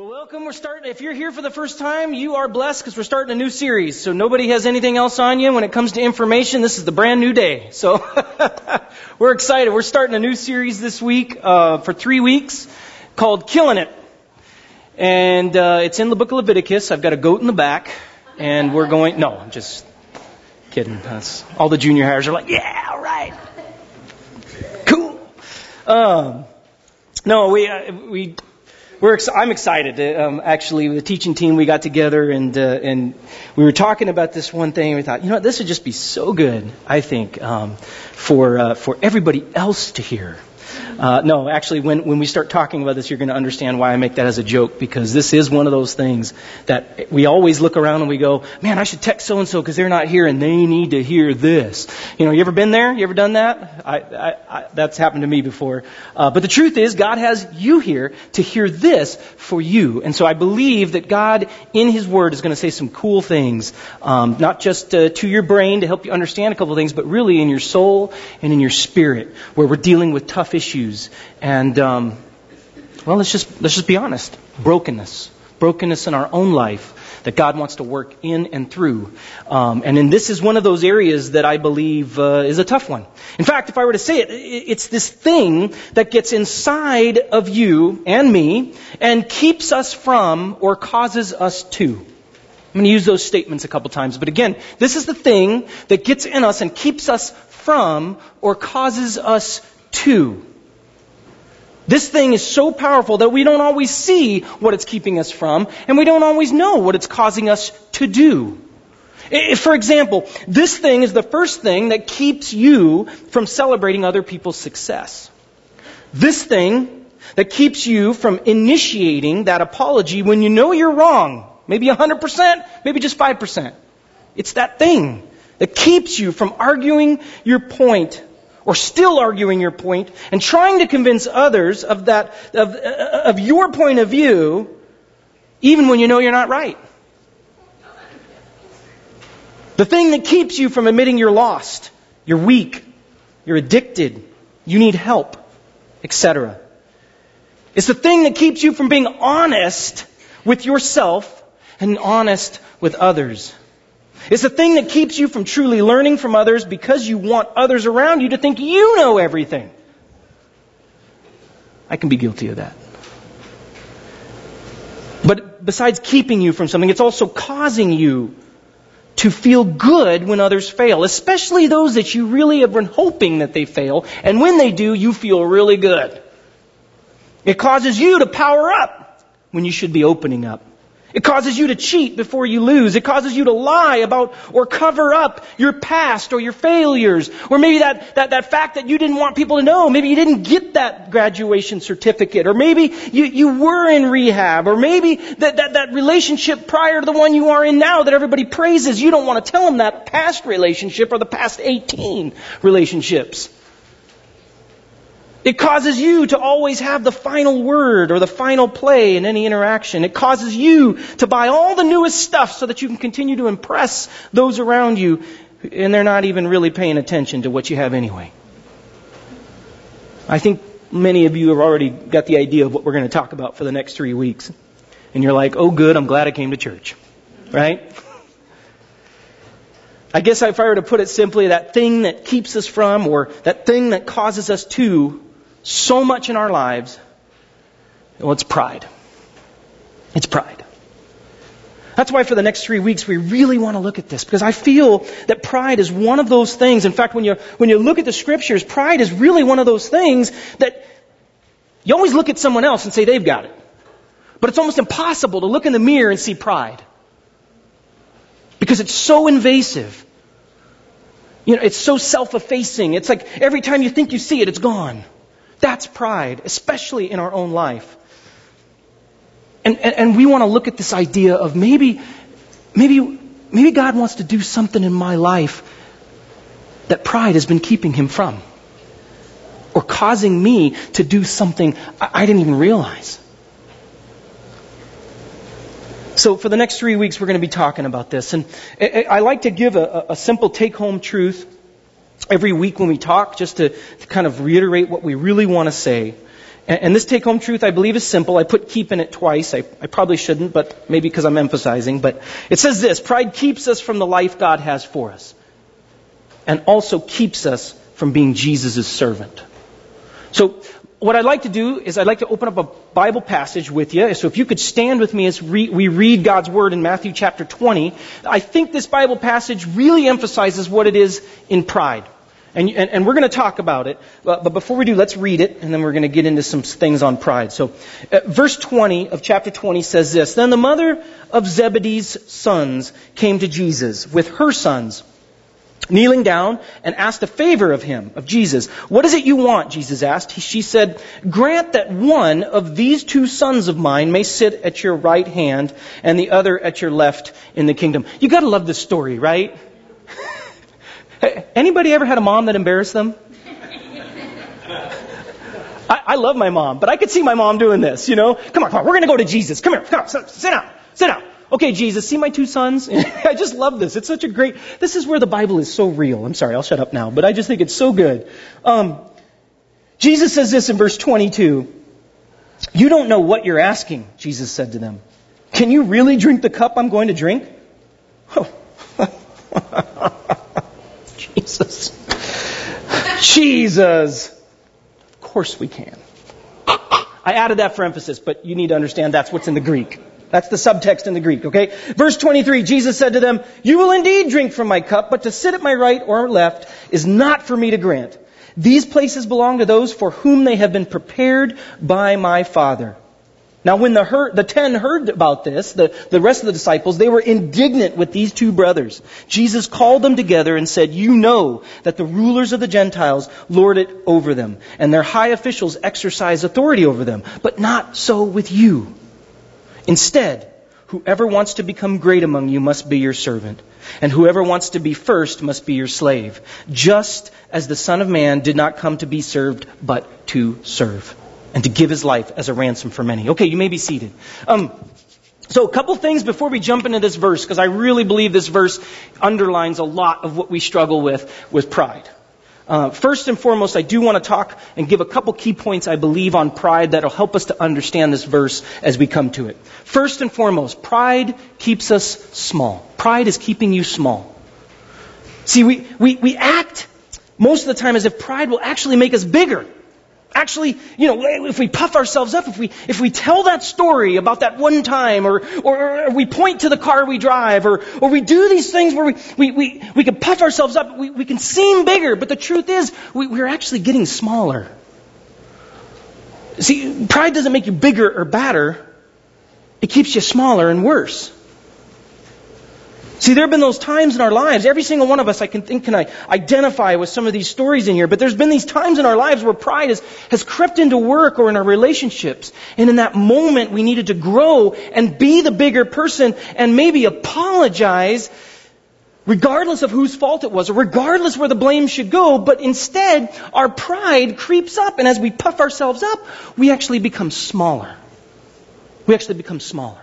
Well, welcome. We're starting. If you're here for the first time, you are blessed because we're starting a new series. So nobody has anything else on you when it comes to information. This is the brand new day. So we're excited. We're starting a new series this week uh, for three weeks called "Killing It," and uh, it's in the book of Leviticus. I've got a goat in the back, and we're going. No, I'm just kidding. That's, all the junior hires are like, "Yeah, all right, cool." Um, no, we uh, we we're ex- I'm excited. Um, actually, the teaching team we got together and uh, and we were talking about this one thing. and We thought, you know, what, this would just be so good. I think um, for uh, for everybody else to hear. Uh, no, actually, when, when we start talking about this, you're going to understand why I make that as a joke because this is one of those things that we always look around and we go, man, I should text so and so because they're not here and they need to hear this. You know, you ever been there? You ever done that? I, I, I, that's happened to me before. Uh, but the truth is, God has you here to hear this for you. And so I believe that God, in His Word, is going to say some cool things, um, not just uh, to your brain to help you understand a couple of things, but really in your soul and in your spirit, where we're dealing with tough issues. And um, well, let's just let's just be honest: brokenness, brokenness in our own life that God wants to work in and through. Um, and this is one of those areas that I believe uh, is a tough one. In fact, if I were to say it, it's this thing that gets inside of you and me and keeps us from or causes us to. I'm going to use those statements a couple times, but again, this is the thing that gets in us and keeps us from or causes us to. This thing is so powerful that we don't always see what it's keeping us from, and we don't always know what it's causing us to do. For example, this thing is the first thing that keeps you from celebrating other people's success. This thing that keeps you from initiating that apology when you know you're wrong. Maybe 100%, maybe just 5%. It's that thing that keeps you from arguing your point or still arguing your point and trying to convince others of that, of, of your point of view, even when you know you're not right. The thing that keeps you from admitting you're lost, you're weak, you're addicted, you need help, etc. It's the thing that keeps you from being honest with yourself and honest with others. It's the thing that keeps you from truly learning from others because you want others around you to think you know everything. I can be guilty of that. But besides keeping you from something, it's also causing you to feel good when others fail, especially those that you really have been hoping that they fail. And when they do, you feel really good. It causes you to power up when you should be opening up. It causes you to cheat before you lose. It causes you to lie about or cover up your past or your failures. Or maybe that, that, that fact that you didn't want people to know. Maybe you didn't get that graduation certificate. Or maybe you, you were in rehab. Or maybe that, that, that relationship prior to the one you are in now that everybody praises, you don't want to tell them that past relationship or the past 18 relationships. It causes you to always have the final word or the final play in any interaction. It causes you to buy all the newest stuff so that you can continue to impress those around you and they're not even really paying attention to what you have anyway. I think many of you have already got the idea of what we're going to talk about for the next three weeks. And you're like, oh good, I'm glad I came to church. Right? I guess if I were to put it simply, that thing that keeps us from or that thing that causes us to so much in our lives, well, it's pride. It's pride. That's why for the next three weeks we really want to look at this because I feel that pride is one of those things. In fact, when you, when you look at the scriptures, pride is really one of those things that you always look at someone else and say they've got it. But it's almost impossible to look in the mirror and see pride. Because it's so invasive. You know, it's so self-effacing. It's like every time you think you see it, it's gone. That's pride, especially in our own life. And, and, and we want to look at this idea of maybe, maybe, maybe God wants to do something in my life that pride has been keeping him from. Or causing me to do something I, I didn't even realize. So for the next three weeks, we're going to be talking about this. And I like to give a, a simple take home truth every week when we talk, just to, to kind of reiterate what we really want to say. And this take home truth, I believe, is simple. I put keep in it twice. I, I probably shouldn't, but maybe because I'm emphasizing. But it says this Pride keeps us from the life God has for us, and also keeps us from being Jesus' servant. So, what I'd like to do is I'd like to open up a Bible passage with you. So if you could stand with me as we read God's Word in Matthew chapter 20. I think this Bible passage really emphasizes what it is in pride. And, and, and we're going to talk about it. But, but, before we do, let's read it, and then we're going to get into some things on pride. So, uh, verse 20 of chapter 20 says this Then the mother of Zebedee's sons came to Jesus with her sons kneeling down and asked a favor of him, of Jesus. What is it you want? Jesus asked. She said, grant that one of these two sons of mine may sit at your right hand and the other at your left in the kingdom. You gotta love this story, right? Anybody ever had a mom that embarrassed them? I, I, love my mom, but I could see my mom doing this, you know? Come on, come on, we're gonna go to Jesus. Come here, come on, sit, sit down, sit down. Okay, Jesus, see my two sons? I just love this. It's such a great, this is where the Bible is so real. I'm sorry, I'll shut up now, but I just think it's so good. Um, Jesus says this in verse 22. You don't know what you're asking, Jesus said to them. Can you really drink the cup I'm going to drink? Oh. Jesus. Jesus. Of course we can. I added that for emphasis, but you need to understand that's what's in the Greek. That's the subtext in the Greek, okay? Verse 23, Jesus said to them, You will indeed drink from my cup, but to sit at my right or left is not for me to grant. These places belong to those for whom they have been prepared by my Father. Now when the, her- the ten heard about this, the, the rest of the disciples, they were indignant with these two brothers. Jesus called them together and said, You know that the rulers of the Gentiles lord it over them, and their high officials exercise authority over them, but not so with you. Instead, whoever wants to become great among you must be your servant, and whoever wants to be first must be your slave, just as the Son of Man did not come to be served, but to serve, and to give his life as a ransom for many. Okay, you may be seated. Um, so, a couple things before we jump into this verse, because I really believe this verse underlines a lot of what we struggle with with pride. Uh, first and foremost, I do want to talk and give a couple key points I believe on pride that'll help us to understand this verse as we come to it. First and foremost, pride keeps us small. Pride is keeping you small. See, we, we, we act most of the time as if pride will actually make us bigger. Actually, you know, if we puff ourselves up, if we, if we tell that story about that one time, or, or, or we point to the car we drive, or, or we do these things where we, we, we, we can puff ourselves up, we, we can seem bigger, but the truth is, we, we're actually getting smaller. See, pride doesn't make you bigger or badder, it keeps you smaller and worse. See, there have been those times in our lives, every single one of us I can think can I identify with some of these stories in here, but there's been these times in our lives where pride has, has crept into work or in our relationships. And in that moment we needed to grow and be the bigger person and maybe apologize regardless of whose fault it was or regardless where the blame should go, but instead our pride creeps up and as we puff ourselves up, we actually become smaller. We actually become smaller.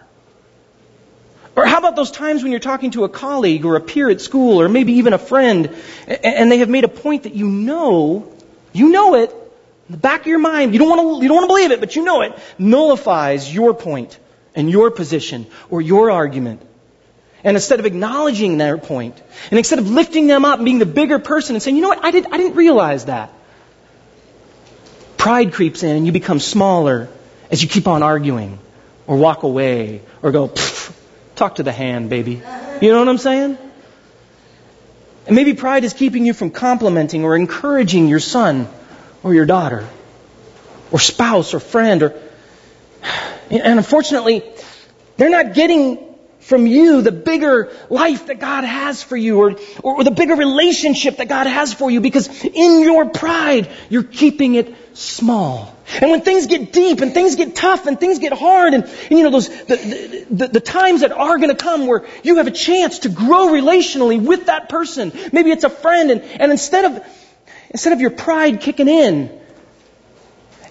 Or how about those times when you're talking to a colleague or a peer at school or maybe even a friend and they have made a point that you know, you know it, in the back of your mind, you don't want to, you don't want to believe it, but you know it, nullifies your point and your position or your argument. And instead of acknowledging their point, and instead of lifting them up and being the bigger person and saying, you know what, I, did, I didn't realize that. Pride creeps in and you become smaller as you keep on arguing or walk away or go, Talk to the hand, baby. You know what I'm saying? And maybe pride is keeping you from complimenting or encouraging your son or your daughter or spouse or friend or and unfortunately they're not getting from you the bigger life that God has for you or, or, the bigger relationship that God has for you because in your pride you're keeping it small. And when things get deep and things get tough and things get hard and, and you know those the, the, the times that are going to come where you have a chance to grow relationally with that person. Maybe it's a friend and, and instead of instead of your pride kicking in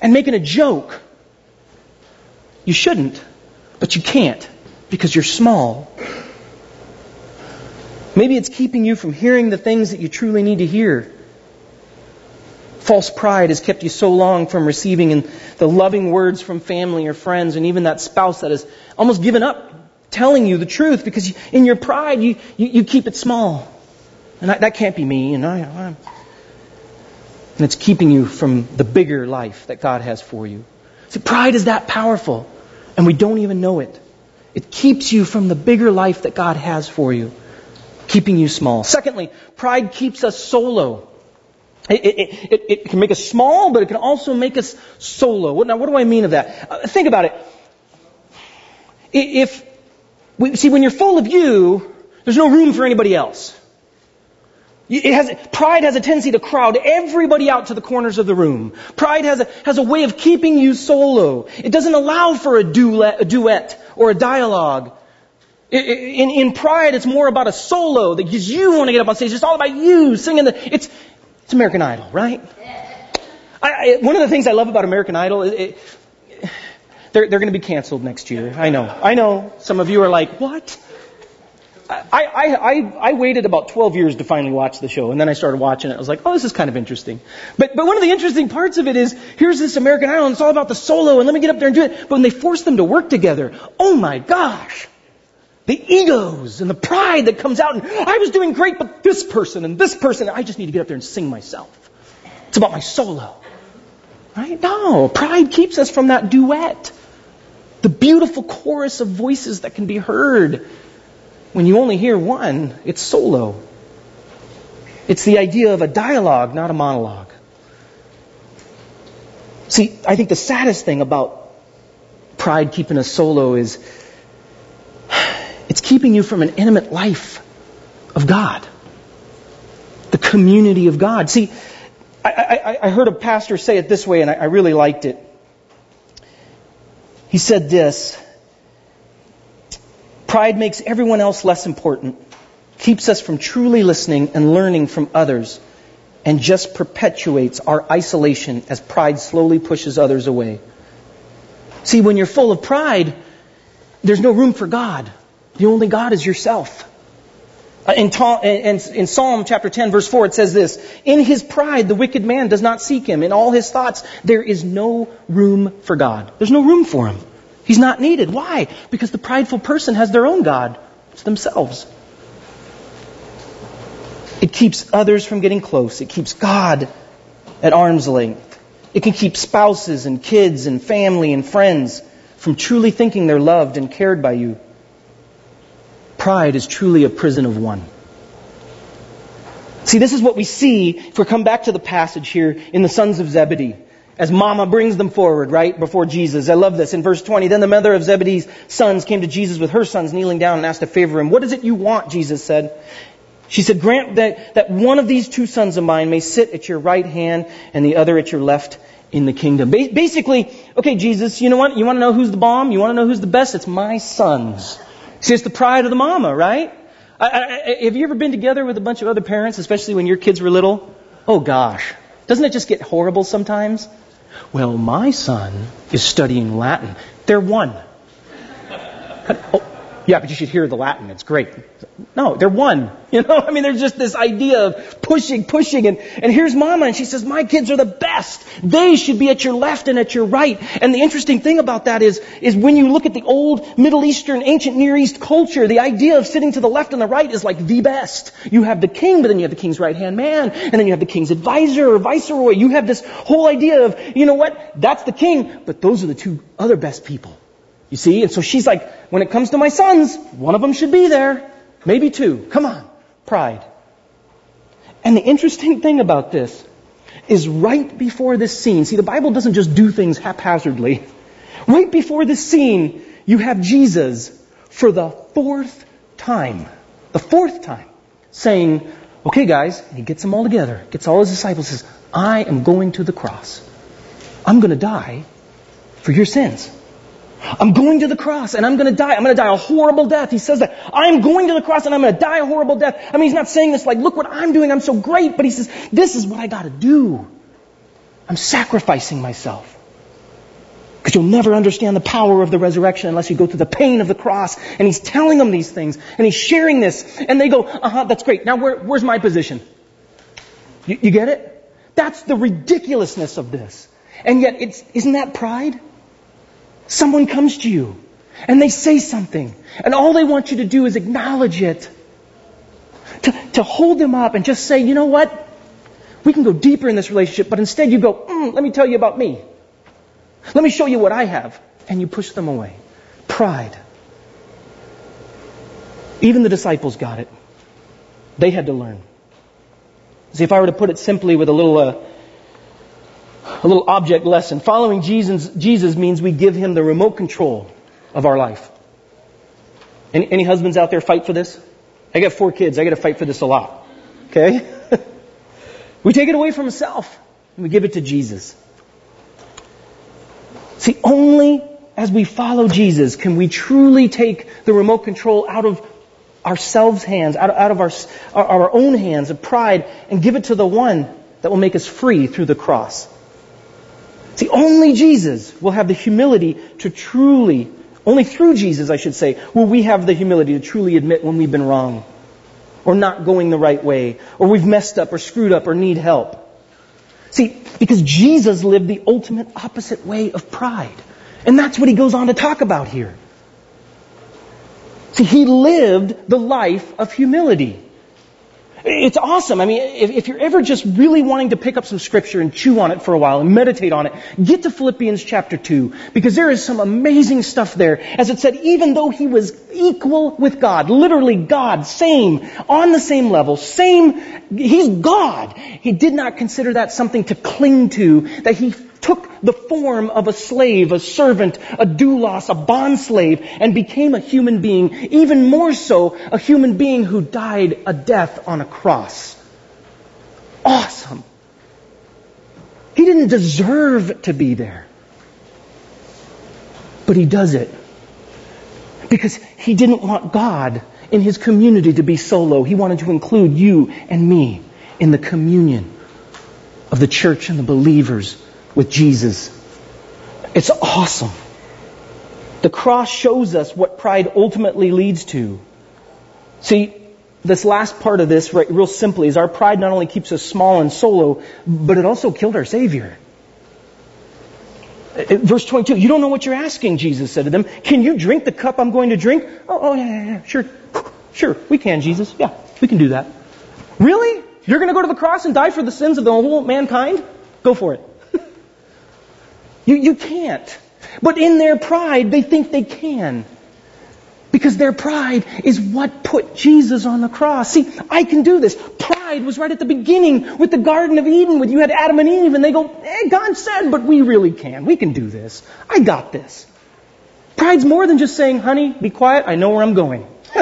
and making a joke, you shouldn't, but you can't because you're small. Maybe it's keeping you from hearing the things that you truly need to hear. False pride has kept you so long from receiving the loving words from family or friends and even that spouse that has almost given up telling you the truth because in your pride you, you, you keep it small. And I, that can't be me. And, I, I'm, and it's keeping you from the bigger life that God has for you. See, pride is that powerful, and we don't even know it. It keeps you from the bigger life that God has for you, keeping you small. Secondly, pride keeps us solo. It, it, it, it, can make us small, but it can also make us solo. Now, what do I mean of that? Uh, think about it. If, we, see, when you're full of you, there's no room for anybody else. It has, pride has a tendency to crowd everybody out to the corners of the room. Pride has a, has a way of keeping you solo. It doesn't allow for a duet, a duet or a dialogue. In, in pride, it's more about a solo that you want to get up on stage. It's all about you singing the. It's it's American Idol, right? I, I, one of the things I love about American Idol is it, they're they're going to be canceled next year. I know. I know. Some of you are like, what? I, I, I, I waited about 12 years to finally watch the show, and then I started watching it. I was like, oh, this is kind of interesting. But, but one of the interesting parts of it is, here's this American Idol, and it's all about the solo, and let me get up there and do it. But when they force them to work together, oh my gosh! The egos and the pride that comes out, and I was doing great, but this person and this person, I just need to get up there and sing myself. It's about my solo. Right? No, pride keeps us from that duet. The beautiful chorus of voices that can be heard when you only hear one, it's solo. It's the idea of a dialogue, not a monologue. See, I think the saddest thing about pride keeping us solo is keeping you from an intimate life of God, the community of God. See, I, I, I heard a pastor say it this way, and I, I really liked it. He said this Pride makes everyone else less important, keeps us from truly listening and learning from others, and just perpetuates our isolation as pride slowly pushes others away. See, when you're full of pride, there's no room for God. The only God is yourself. Uh, in, in, Psalm chapter 10 verse 4 it says this, In his pride the wicked man does not seek him. In all his thoughts there is no room for God. There's no room for him. He's not needed. Why? Because the prideful person has their own God. It's themselves. It keeps others from getting close. It keeps God at arm's length. It can keep spouses and kids and family and friends from truly thinking they're loved and cared by you. Pride is truly a prison of one. See, this is what we see if we come back to the passage here in the sons of Zebedee as mama brings them forward, right, before Jesus. I love this. In verse 20, then the mother of Zebedee's sons came to Jesus with her sons kneeling down and asked to favor him. What is it you want? Jesus said. She said, grant that, that one of these two sons of mine may sit at your right hand and the other at your left in the kingdom. Ba- basically, okay, Jesus, you know what? You want to know who's the bomb? You want to know who's the best? It's my sons. See, it's the pride of the mama, right? I, I, have you ever been together with a bunch of other parents, especially when your kids were little? Oh gosh. Doesn't it just get horrible sometimes? Well, my son is studying Latin. They're one. Oh, yeah, but you should hear the Latin. It's great. No, they're one. You know, I mean, there's just this idea of pushing, pushing, and, and here's mama, and she says, my kids are the best. They should be at your left and at your right. And the interesting thing about that is, is when you look at the old Middle Eastern, ancient Near East culture, the idea of sitting to the left and the right is like the best. You have the king, but then you have the king's right hand man, and then you have the king's advisor or viceroy. You have this whole idea of, you know what, that's the king, but those are the two other best people. You see? And so she's like, when it comes to my sons, one of them should be there. Maybe two. Come on. Pride. And the interesting thing about this is right before this scene, see, the Bible doesn't just do things haphazardly. Right before this scene, you have Jesus for the fourth time, the fourth time, saying, okay guys, and he gets them all together, gets all his disciples, says, I am going to the cross. I'm going to die for your sins. I'm going to the cross and I'm going to die. I'm going to die a horrible death. He says that. I'm going to the cross and I'm going to die a horrible death. I mean, he's not saying this like, look what I'm doing. I'm so great. But he says, this is what I got to do. I'm sacrificing myself. Because you'll never understand the power of the resurrection unless you go through the pain of the cross. And he's telling them these things and he's sharing this. And they go, uh huh, that's great. Now where, where's my position? You, you get it? That's the ridiculousness of this. And yet, it's, isn't that pride? Someone comes to you and they say something, and all they want you to do is acknowledge it. To, to hold them up and just say, you know what? We can go deeper in this relationship, but instead you go, mm, let me tell you about me. Let me show you what I have. And you push them away. Pride. Even the disciples got it. They had to learn. See, if I were to put it simply with a little, uh, a little object lesson, following Jesus, Jesus means we give him the remote control of our life. Any, any husbands out there fight for this? I got four kids. I got to fight for this a lot. Okay? we take it away from ourselves and we give it to Jesus. See, only as we follow Jesus can we truly take the remote control out of ourselves' hands, out of, out of our, our own hands of pride, and give it to the one that will make us free through the cross. See, only Jesus will have the humility to truly, only through Jesus, I should say, will we have the humility to truly admit when we've been wrong, or not going the right way, or we've messed up, or screwed up, or need help. See, because Jesus lived the ultimate opposite way of pride. And that's what he goes on to talk about here. See, he lived the life of humility. It's awesome. I mean, if, if, you're ever just really wanting to pick up some scripture and chew on it for a while and meditate on it, get to Philippians chapter 2, because there is some amazing stuff there. As it said, even though he was equal with God, literally God, same, on the same level, same, he's God. He did not consider that something to cling to, that he took the form of a slave, a servant, a doulos, a bond slave, and became a human being, even more so, a human being who died a death on a cross. Awesome. He didn't deserve to be there. But he does it. Because he didn't want God in his community to be solo. He wanted to include you and me in the communion of the church and the believers with Jesus. It's awesome. The cross shows us what pride ultimately leads to. See, this last part of this, right, real simply, is our pride not only keeps us small and solo, but it also killed our Savior. Uh, verse 22, you don't know what you're asking, Jesus said to them. Can you drink the cup I'm going to drink? Oh, oh yeah, yeah, yeah, sure. Sure, we can, Jesus. Yeah, we can do that. Really? You're going to go to the cross and die for the sins of the whole mankind? Go for it. You, you can't. But in their pride, they think they can. Because their pride is what put Jesus on the cross. See, I can do this. Pride was right at the beginning with the Garden of Eden when you had Adam and Eve and they go, eh, God said, but we really can. We can do this. I got this. Pride's more than just saying, honey, be quiet. I know where I'm going.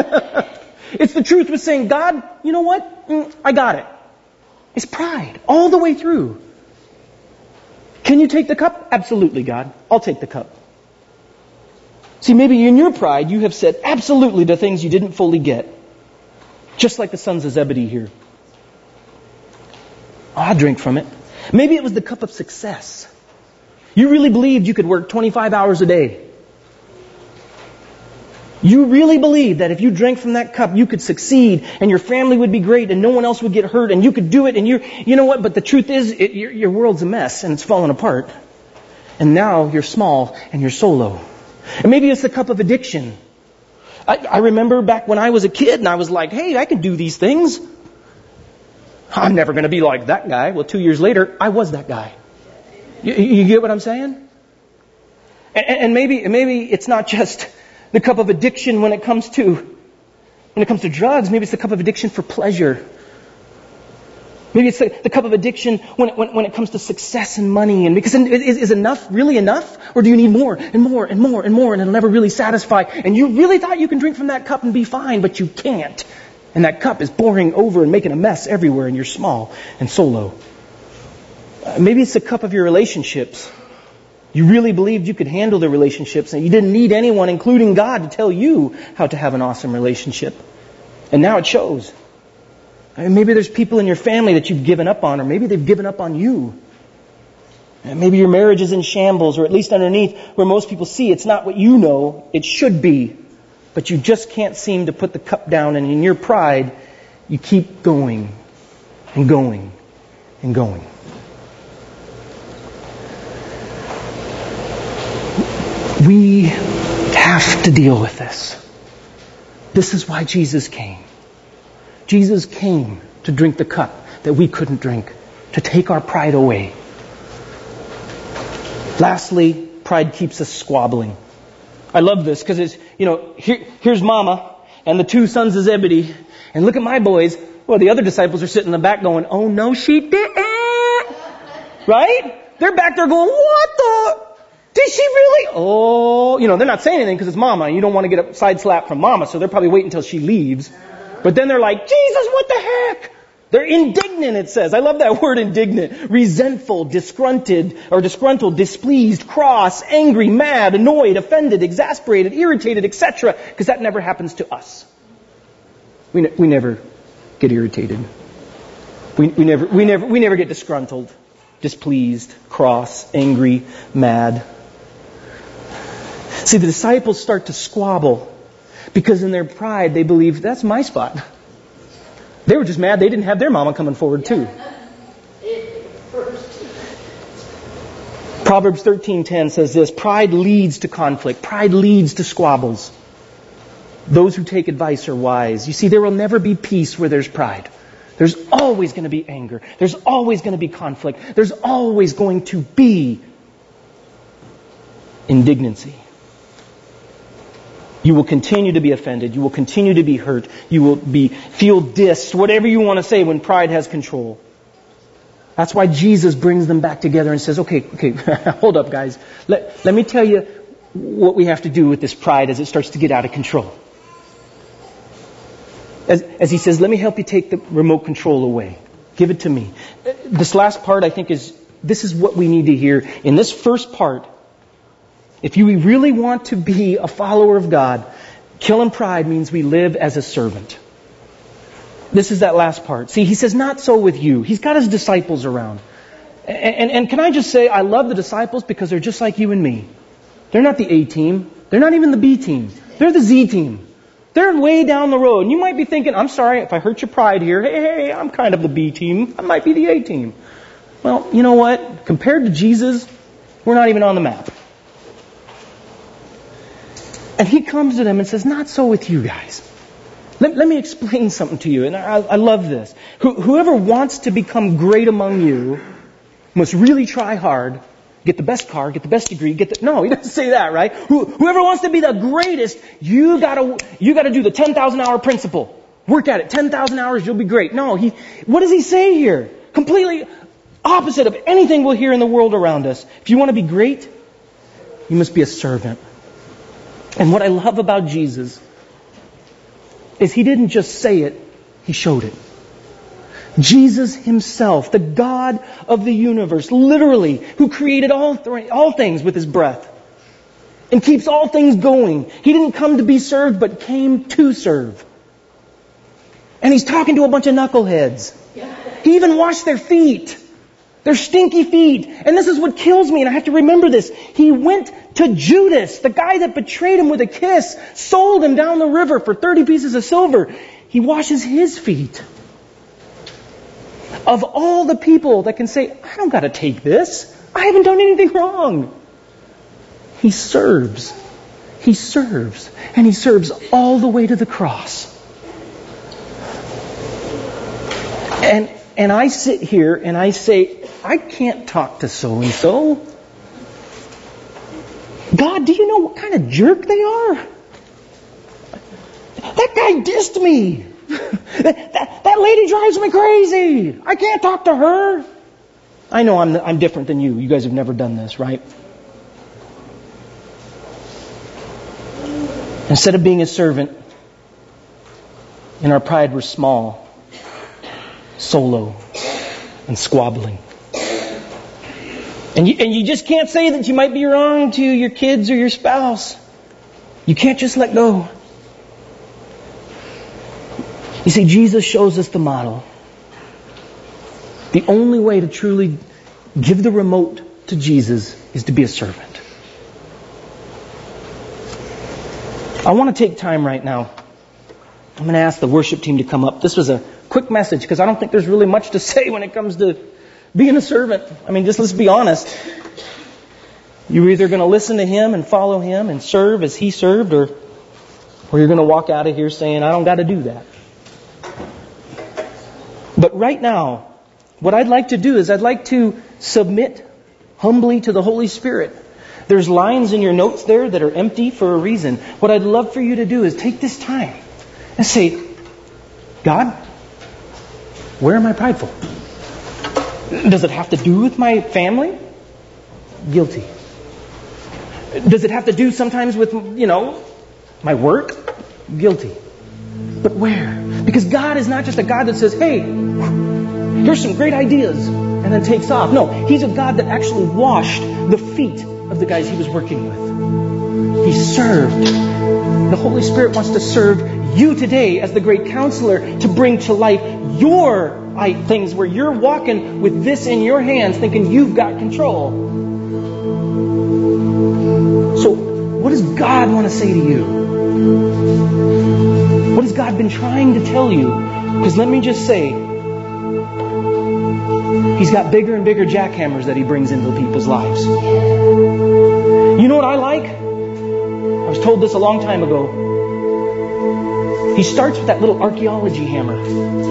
it's the truth with saying, God, you know what? Mm, I got it. It's pride all the way through. Can you take the cup? Absolutely, God. I'll take the cup. See, maybe in your pride, you have said absolutely to things you didn't fully get. Just like the sons of Zebedee here. Oh, I'll drink from it. Maybe it was the cup of success. You really believed you could work 25 hours a day. You really believe that if you drank from that cup, you could succeed and your family would be great and no one else would get hurt and you could do it and you, you know what? But the truth is, it, your, your world's a mess and it's falling apart. And now you're small and you're solo. And maybe it's the cup of addiction. I, I remember back when I was a kid and I was like, hey, I can do these things. I'm never going to be like that guy. Well, two years later, I was that guy. You, you get what I'm saying? And, and maybe, maybe it's not just the cup of addiction when it comes to when it comes to drugs. Maybe it's the cup of addiction for pleasure. Maybe it's the, the cup of addiction when it, when, when it comes to success and money. And because is, is enough really enough? Or do you need more and more and more and more and it'll never really satisfy? And you really thought you can drink from that cup and be fine, but you can't. And that cup is pouring over and making a mess everywhere and you're small and solo. Uh, maybe it's the cup of your relationships. You really believed you could handle the relationships and you didn't need anyone, including God, to tell you how to have an awesome relationship. And now it shows. maybe there's people in your family that you've given up on, or maybe they've given up on you. And maybe your marriage is in shambles, or at least underneath where most people see it's not what you know it should be. But you just can't seem to put the cup down, and in your pride, you keep going and going and going. We have to deal with this. This is why Jesus came. Jesus came to drink the cup that we couldn't drink, to take our pride away. Lastly, pride keeps us squabbling. I love this because it's, you know, here, here's mama and the two sons of Zebedee, and look at my boys. Well, the other disciples are sitting in the back going, oh no, she didn't. Right? They're back there going, what the? Did she really? Oh, you know, they're not saying anything because it's mama and you don't want to get a side slap from mama, so they're probably waiting until she leaves. But then they're like, Jesus, what the heck? They're indignant, it says. I love that word indignant. Resentful, disgruntled, or disgruntled, displeased, cross, angry, mad, annoyed, offended, exasperated, irritated, etc. Because that never happens to us. We, ne- we never get irritated. We, we, never, we, never, we never get disgruntled, displeased, cross, angry, mad. See, the disciples start to squabble because in their pride they believe that's my spot. They were just mad they didn't have their mama coming forward too. Proverbs 13:10 says this, pride leads to conflict. Pride leads to squabbles. Those who take advice are wise. You see, there will never be peace where there's pride. There's always going to be anger. There's always going to be conflict. There's always going to be indignancy. You will continue to be offended. You will continue to be hurt. You will be, feel dissed, whatever you want to say when pride has control. That's why Jesus brings them back together and says, okay, okay, hold up guys. Let, let me tell you what we have to do with this pride as it starts to get out of control. As, as he says, let me help you take the remote control away. Give it to me. This last part I think is, this is what we need to hear. In this first part, if you really want to be a follower of God, killing pride means we live as a servant. This is that last part. See, he says, not so with you. He's got his disciples around. And, and, and can I just say, I love the disciples because they're just like you and me. They're not the A team. They're not even the B team. They're the Z team. They're way down the road. And you might be thinking, I'm sorry if I hurt your pride here. Hey, hey, I'm kind of the B team. I might be the A team. Well, you know what? Compared to Jesus, we're not even on the map. And he comes to them and says, Not so with you guys. Let, let me explain something to you. And I, I love this. whoever wants to become great among you must really try hard, get the best car, get the best degree, get the, no, he doesn't say that, right? Who, whoever wants to be the greatest, you gotta, you gotta do the 10,000 hour principle. Work at it. 10,000 hours, you'll be great. No, he, what does he say here? Completely opposite of anything we'll hear in the world around us. If you want to be great, you must be a servant. And what I love about Jesus is he didn't just say it, he showed it. Jesus himself, the God of the universe, literally, who created all, th- all things with his breath and keeps all things going. He didn't come to be served, but came to serve. And he's talking to a bunch of knuckleheads. He even washed their feet. Their stinky feet. And this is what kills me, and I have to remember this. He went to Judas, the guy that betrayed him with a kiss, sold him down the river for 30 pieces of silver. He washes his feet. Of all the people that can say, I don't gotta take this. I haven't done anything wrong. He serves. He serves. And he serves all the way to the cross. And, and I sit here and I say, I can't talk to so and so. God, do you know what kind of jerk they are? That guy dissed me. that, that, that lady drives me crazy. I can't talk to her. I know I'm, I'm different than you. You guys have never done this, right? Instead of being a servant, in our pride, we're small, solo, and squabbling. And you, and you just can't say that you might be wrong to your kids or your spouse. You can't just let go. You see, Jesus shows us the model. The only way to truly give the remote to Jesus is to be a servant. I want to take time right now. I'm going to ask the worship team to come up. This was a quick message because I don't think there's really much to say when it comes to being a servant. I mean, just let's be honest. You're either going to listen to him and follow him and serve as he served, or, or you're going to walk out of here saying, I don't got to do that. But right now, what I'd like to do is I'd like to submit humbly to the Holy Spirit. There's lines in your notes there that are empty for a reason. What I'd love for you to do is take this time and say, God, where am I prideful? Does it have to do with my family? Guilty. Does it have to do sometimes with, you know, my work? Guilty. But where? Because God is not just a God that says, hey, here's some great ideas, and then takes off. No, He's a God that actually washed the feet of the guys He was working with. He served. The Holy Spirit wants to serve you today as the great counselor to bring to life your things where you're walking with this in your hands thinking you've got control. So, what does God want to say to you? What has God been trying to tell you? Because let me just say, He's got bigger and bigger jackhammers that He brings into people's lives. You know what I like? I was told this a long time ago. He starts with that little archaeology hammer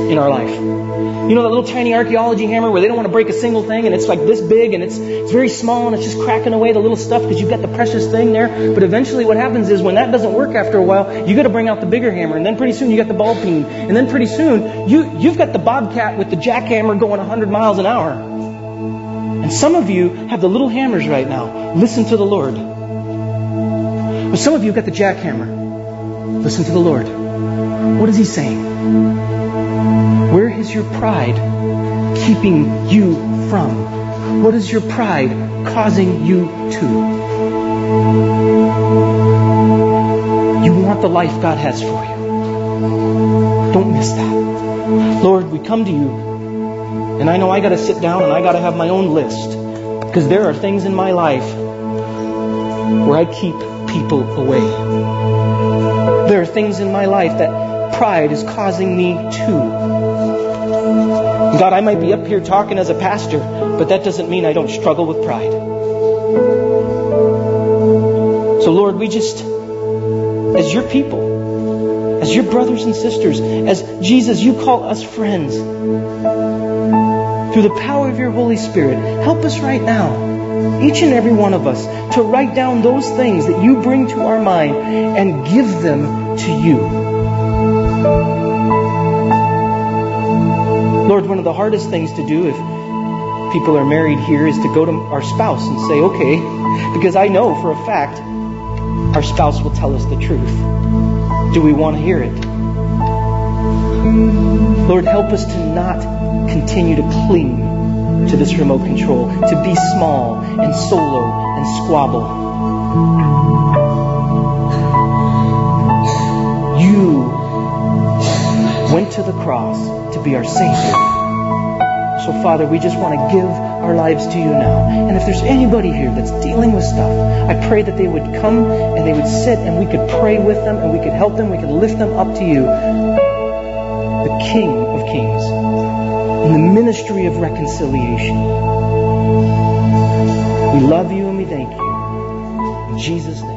in our life. You know that little tiny archaeology hammer where they don't want to break a single thing and it's like this big and it's, it's very small and it's just cracking away the little stuff because you've got the precious thing there. But eventually what happens is when that doesn't work after a while, you got to bring out the bigger hammer and then pretty soon you got the ball peen and then pretty soon you, you've got the bobcat with the jackhammer going 100 miles an hour. And some of you have the little hammers right now. Listen to the Lord. But some of you got the jackhammer. Listen to the Lord. What is he saying? Where is your pride keeping you from? What is your pride causing you to? You want the life God has for you. Don't miss that. Lord, we come to you, and I know I got to sit down and I got to have my own list because there are things in my life where I keep people away. There are things in my life that pride is causing me to. God, I might be up here talking as a pastor, but that doesn't mean I don't struggle with pride. So, Lord, we just, as your people, as your brothers and sisters, as Jesus, you call us friends. Through the power of your Holy Spirit, help us right now, each and every one of us, to write down those things that you bring to our mind and give them to you. Lord, one of the hardest things to do if people are married here is to go to our spouse and say, okay, because I know for a fact our spouse will tell us the truth. Do we want to hear it? Lord, help us to not continue to cling to this remote control, to be small and solo and squabble. You went to the cross be our Savior. So, Father, we just want to give our lives to you now. And if there's anybody here that's dealing with stuff, I pray that they would come and they would sit and we could pray with them and we could help them, we could lift them up to you, the King of Kings, in the ministry of reconciliation. We love you and we thank you. In Jesus' name.